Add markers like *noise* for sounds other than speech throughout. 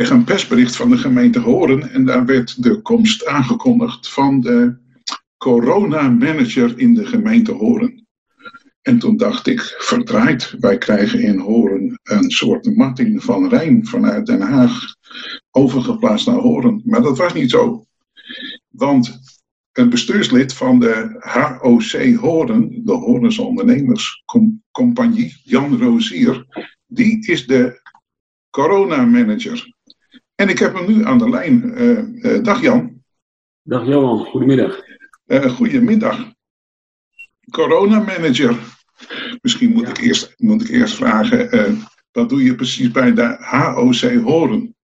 kreeg een persbericht van de gemeente Horen en daar werd de komst aangekondigd van de corona-manager in de gemeente Horen. En toen dacht ik, verdraaid, wij krijgen in Horen een soort Martin van Rijn vanuit Den Haag overgeplaatst naar Horen. Maar dat was niet zo. Want een bestuurslid van de HOC Horen, de Horens Ondernemerscompagnie, Jan Rozier, die is de corona-manager. En ik heb hem nu aan de lijn. Uh, uh, dag Jan. Dag Johan, goedemiddag. Uh, goedemiddag. Corona-manager. Misschien moet, ik eerst, moet ik eerst vragen, wat doe je precies bij de HOC Horen?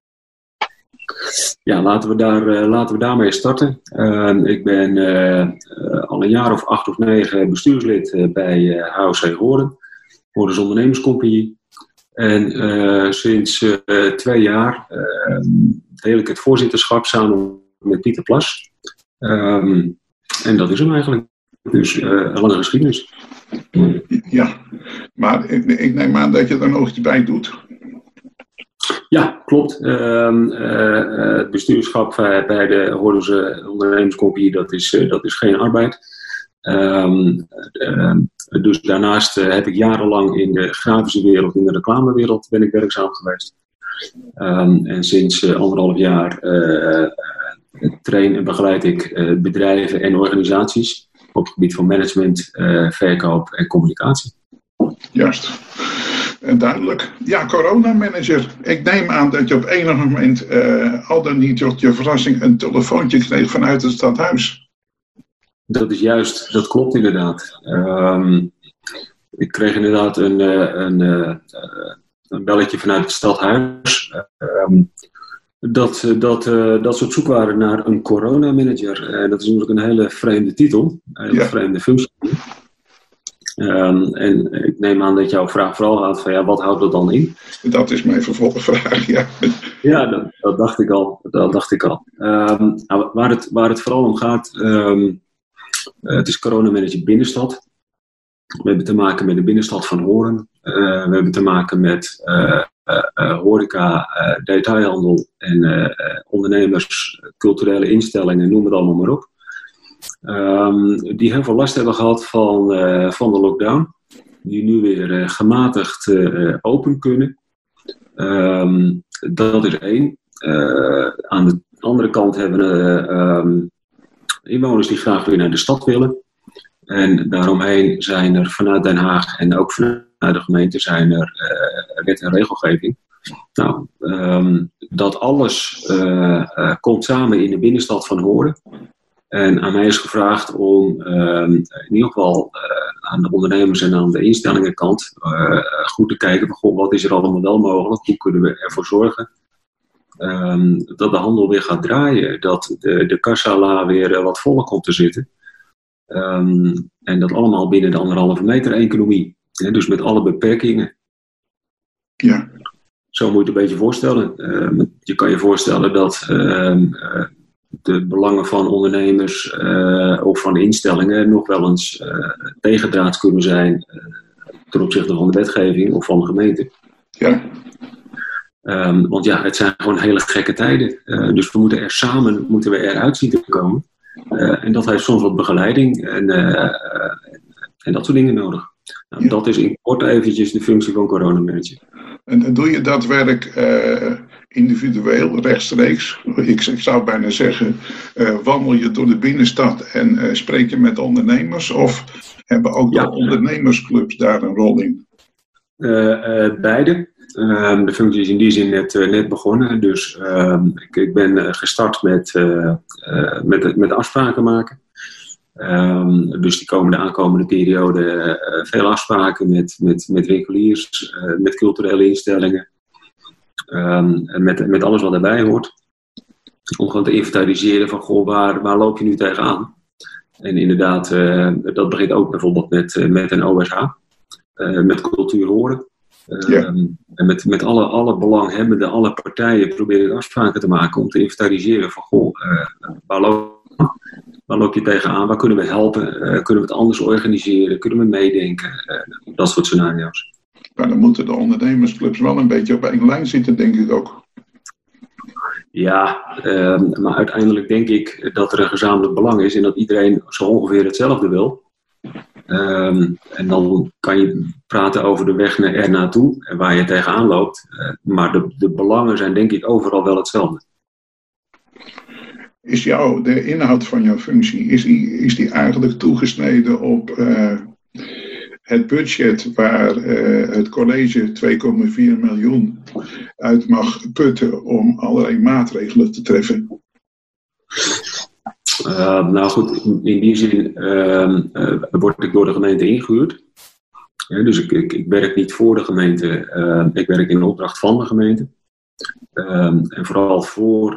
Ja, laten we, daar, laten we daarmee starten. Ehm, ik ben al een jaar of acht of negen bestuurslid bij HOC Horen, Horens Ondernemerscompagnie. En uh, sinds uh, twee jaar uh, deel ik het voorzitterschap samen met Pieter Plas. Um, en dat is hem eigenlijk. Dus een lange geschiedenis. Ja, maar ik, ik, neem aan dat je er nog iets bij doet. Ja, klopt. Ehm, het bestuurschap bij de Hordense Ondernemerscompagnie, dat is, dat is geen arbeid. Um, dus daarnaast eh, heb ik jarenlang in de grafische wereld, in de reclamewereld, ben ik werkzaam geweest. Um, en sinds uh, anderhalf jaar uh, train en begeleid ik bedrijven en organisaties op het gebied van management, verkoop en communicatie. Juist. Duidelijk. Ja, coronamanager. Ik neem aan dat je op enig moment, al dan niet tot je verrassing, een telefoontje kreeg vanuit het stadhuis. Dat is juist, dat klopt inderdaad. Um, ik kreeg inderdaad een, eh, een, een, eh, een belletje vanuit het stadhuis. Um, dat, dat, dat ze op zoek waren naar een coronamanager. Uh, dat is natuurlijk een hele vreemde titel, een hele vreemde functie. Um, en ik neem aan dat jouw vraag vooral gaat van ja, wat houdt dat dan in? Dat is mijn vervolgvraag, ja. Ja, dat, dat dacht ik al. Dat dacht ik al. Um, nou, waar, het, waar het vooral om gaat, um, uh, het is coronamanager binnenstad. We hebben te maken met de binnenstad van Horen. Uh, we hebben te maken met uh, horeca, detailhandel en ondernemers, culturele instellingen, noem het allemaal maar op. Um, die heel veel last hebben gehad van, van de lockdown. Die nu weer gematigd open kunnen. Um, dat is één. aan de andere kant hebben we um, inwoners die graag weer naar de stad willen. En daaromheen zijn er vanuit Den Haag en ook vanuit de gemeente zijn er uh, wet en regelgeving. Nou, um, dat alles uh, uh, komt samen in de binnenstad van Hoorn. En aan mij is gevraagd om um, in ieder geval aan de ondernemers en aan de instellingenkant goed te kijken van goh, wat is er allemaal wel mogelijk, hoe kunnen we ervoor zorgen um, dat de handel weer gaat draaien, dat de, de kassala weer wat voller komt te zitten. Um, en dat allemaal binnen de anderhalve meter economie. Hè, dus met alle beperkingen. Ja. Zo moet je het een beetje voorstellen. Uh, je kan je voorstellen dat uh, de belangen van ondernemers uh, of van instellingen nog wel eens tegendraads kunnen zijn ten opzichte van de wetgeving of van de gemeente. Ja. Um, want ja, het zijn gewoon hele gekke tijden. dus we moeten er samen moeten we eruit zien te komen. Uh, en dat heeft soms wat begeleiding en, uh, en dat soort dingen nodig. Nou, ja. Dat is in kort eventjes de functie van coronamanager. En, en doe je dat werk individueel, rechtstreeks? Ik, ik zou bijna zeggen, wandel je door de binnenstad en spreek je met ondernemers? Of hebben ook ja. de ondernemersclubs daar een rol in? beide. Um, de functie is in die zin net, uh, net begonnen. Dus um, ik, ik, ben uh, gestart met, uh, met, met afspraken maken. Um, dus die komende aankomende periode veel afspraken met, met, met winkeliers, met culturele instellingen. en met, met alles wat daarbij hoort. Om gewoon te inventariseren van goh, waar, waar loop je nu tegenaan? En inderdaad, dat begint ook bijvoorbeeld met, met een OSH. met cultuur horen. Ehm, en met, met alle, alle belanghebbenden, alle partijen proberen afspraken te maken om te inventariseren van goh, uh, waar, loop, waar loop je tegenaan, waar kunnen we helpen, uh, kunnen we het anders organiseren, kunnen we meedenken, uh, dat soort scenario's. Maar dan moeten de ondernemersclubs wel een beetje op één lijn zitten, denk ik ook. Ja, ehm, maar uiteindelijk denk ik dat er een gezamenlijk belang is en dat iedereen zo ongeveer hetzelfde wil. Ehm, en dan kan je praten over de weg naar er naartoe en waar je tegenaan loopt. Uh, maar de, de belangen zijn denk ik overal wel hetzelfde. Is jouw, de inhoud van jouw functie, is die, is die eigenlijk toegesneden op uh, het budget waar uh, het college 2,4 miljoen uit mag putten om allerlei maatregelen te treffen? Uh, nou goed, in die zin uh, uh, word ik door de gemeente ingehuurd. Ja, dus ik, ik, werk niet voor de gemeente, ik werk in opdracht van de gemeente. Ehm, en vooral voor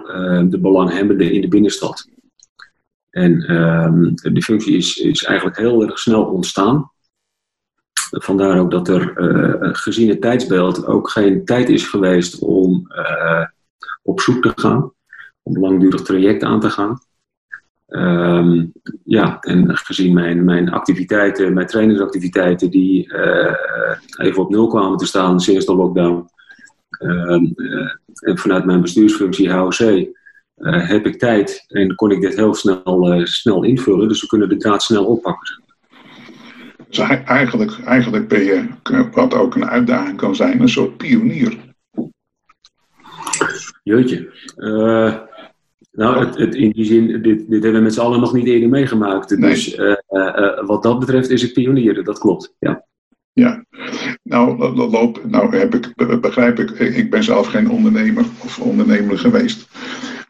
de belanghebbenden in de binnenstad. En ehm, die functie is, is eigenlijk heel erg snel ontstaan. Vandaar ook dat er gezien het tijdsbeeld ook geen tijd is geweest om op zoek te gaan, om langdurig traject aan te gaan. Um, ja, en gezien mijn, mijn activiteiten, mijn trainingsactiviteiten, die uh, even op nul kwamen te staan sinds de lockdown. Um, uh, en vanuit mijn bestuursfunctie HOC uh, heb ik tijd en kon ik dit heel snel, snel invullen. Dus we kunnen de draad snel oppakken. Dus eigenlijk, eigenlijk ben je, wat ook een uitdaging kan zijn, een soort pionier. Jeutje. Nou, het, het, in die zin, dit, dit hebben we met z'n allen nog niet eerder meegemaakt. Dus nee. uh, uh, wat dat betreft is ik pionier, dat klopt. Ja. Ja, nou, loop, nou heb ik, begrijp ik, ik ben zelf geen ondernemer of ondernemer geweest.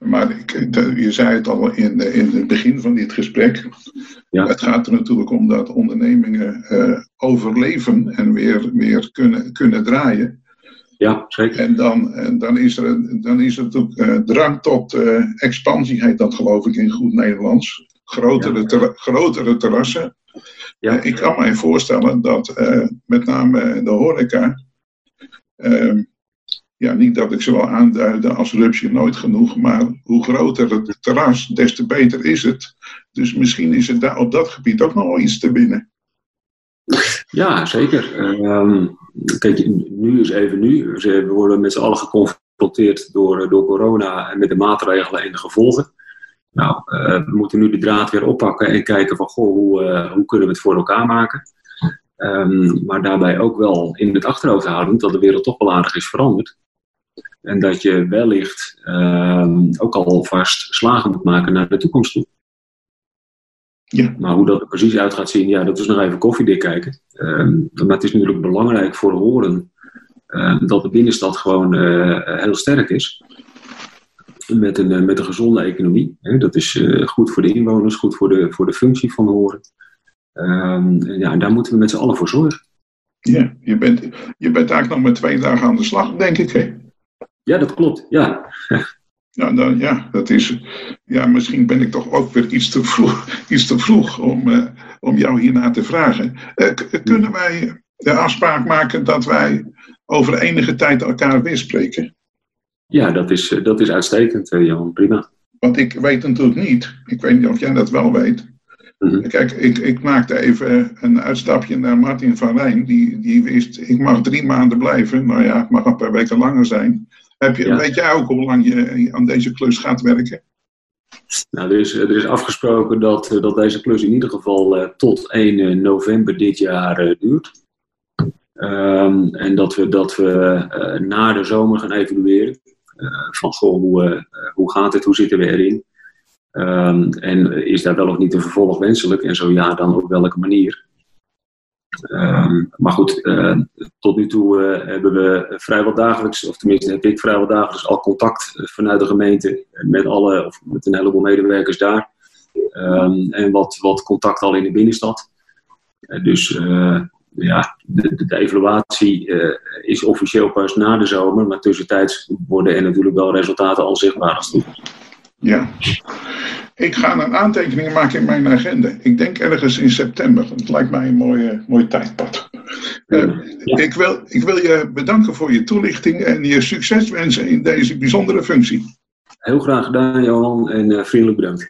Maar ik, je zei het al in, in het begin van dit gesprek. Ja. Het gaat er natuurlijk om dat ondernemingen uh, overleven en weer, weer kunnen, kunnen draaien. Ja, zeker. En dan, en dan, is, er, dan is er natuurlijk uh, drang tot uh, expansie, heet dat geloof ik in goed Nederlands. Grotere, ja. ter, grotere terrassen. Ja. Uh, ik kan mij voorstellen dat met name de horeca, ehm, ja, niet dat ik ze wil aanduiden als rupsje nooit genoeg, maar hoe groter het terras, des te beter is het. Dus misschien is het daar op dat gebied ook nog wel iets te winnen. Ja, zeker. Um, kijk, nu is even nu. We worden met z'n allen geconfronteerd door, door corona en met de maatregelen en de gevolgen. Nou, uh, we moeten nu de draad weer oppakken en kijken van, goh, hoe, uh, hoe kunnen we het voor elkaar maken? Um, maar daarbij ook wel in het achterhoofd houden dat de wereld toch wel aardig is veranderd. En dat je wellicht um, ook alvast slagen moet maken naar de toekomst toe. Ja. Maar hoe dat er precies uit gaat zien, ja, dat is nog even koffiedik kijken. Um, maar het is natuurlijk belangrijk voor de horen uh, dat de binnenstad gewoon uh, heel sterk is. Met een, uh, met een gezonde economie. Hè. Dat is goed voor de inwoners, goed voor de, voor de functie van de horen. Um, en ja, daar moeten we met z'n allen voor zorgen. Ja, je bent, je bent eigenlijk nog met twee dagen aan de slag, denk ik. Hè? Ja, dat klopt. Ja. Nou, dan, ja, dat is, ja, misschien ben ik toch ook weer iets te vroeg, *laughs* iets te vroeg om, uh, om jou hierna te vragen. Uh, kunnen wij de afspraak maken dat wij over enige tijd elkaar weer spreken? Ja, dat is, dat is uitstekend, Jan. Prima. Want ik weet natuurlijk niet, ik weet niet of jij dat wel weet. Mm-hmm. Kijk, ik, ik maakte even een uitstapje naar Martin van Rijn. Die, die wist, ik mag drie maanden blijven. Nou ja, het mag een paar weken langer zijn. Heb je, ja. Weet jij ook hoe lang je aan deze klus gaat werken? Nou, er is, er is afgesproken dat, dat deze klus in ieder geval uh, tot 1 november dit jaar uh, duurt. Um, en dat we, dat we uh, na de zomer gaan evalueren. van goh, hoe, hoe gaat het, hoe zitten we erin? Um, en is daar wel of niet een vervolg wenselijk? En zo ja, dan op welke manier? Um, maar goed, uh, tot nu toe uh, hebben we vrijwel dagelijks, of tenminste heb ik vrijwel dagelijks al contact vanuit de gemeente met alle, of met een heleboel medewerkers daar. Um, en wat, wat contact al in de binnenstad. Dus ja, de, de evaluatie is officieel pas na de zomer, maar tussentijds worden er natuurlijk wel resultaten al zichtbaar als Ja. Ik ga een aantekening maken in mijn agenda. Ik denk ergens in september. Dat lijkt mij een mooi, mooi tijdpad. Uh, ja. ik, wil, ik wil je bedanken voor je toelichting en je succes wensen in deze bijzondere functie. Heel graag gedaan, Johan, en uh, vriendelijk bedankt.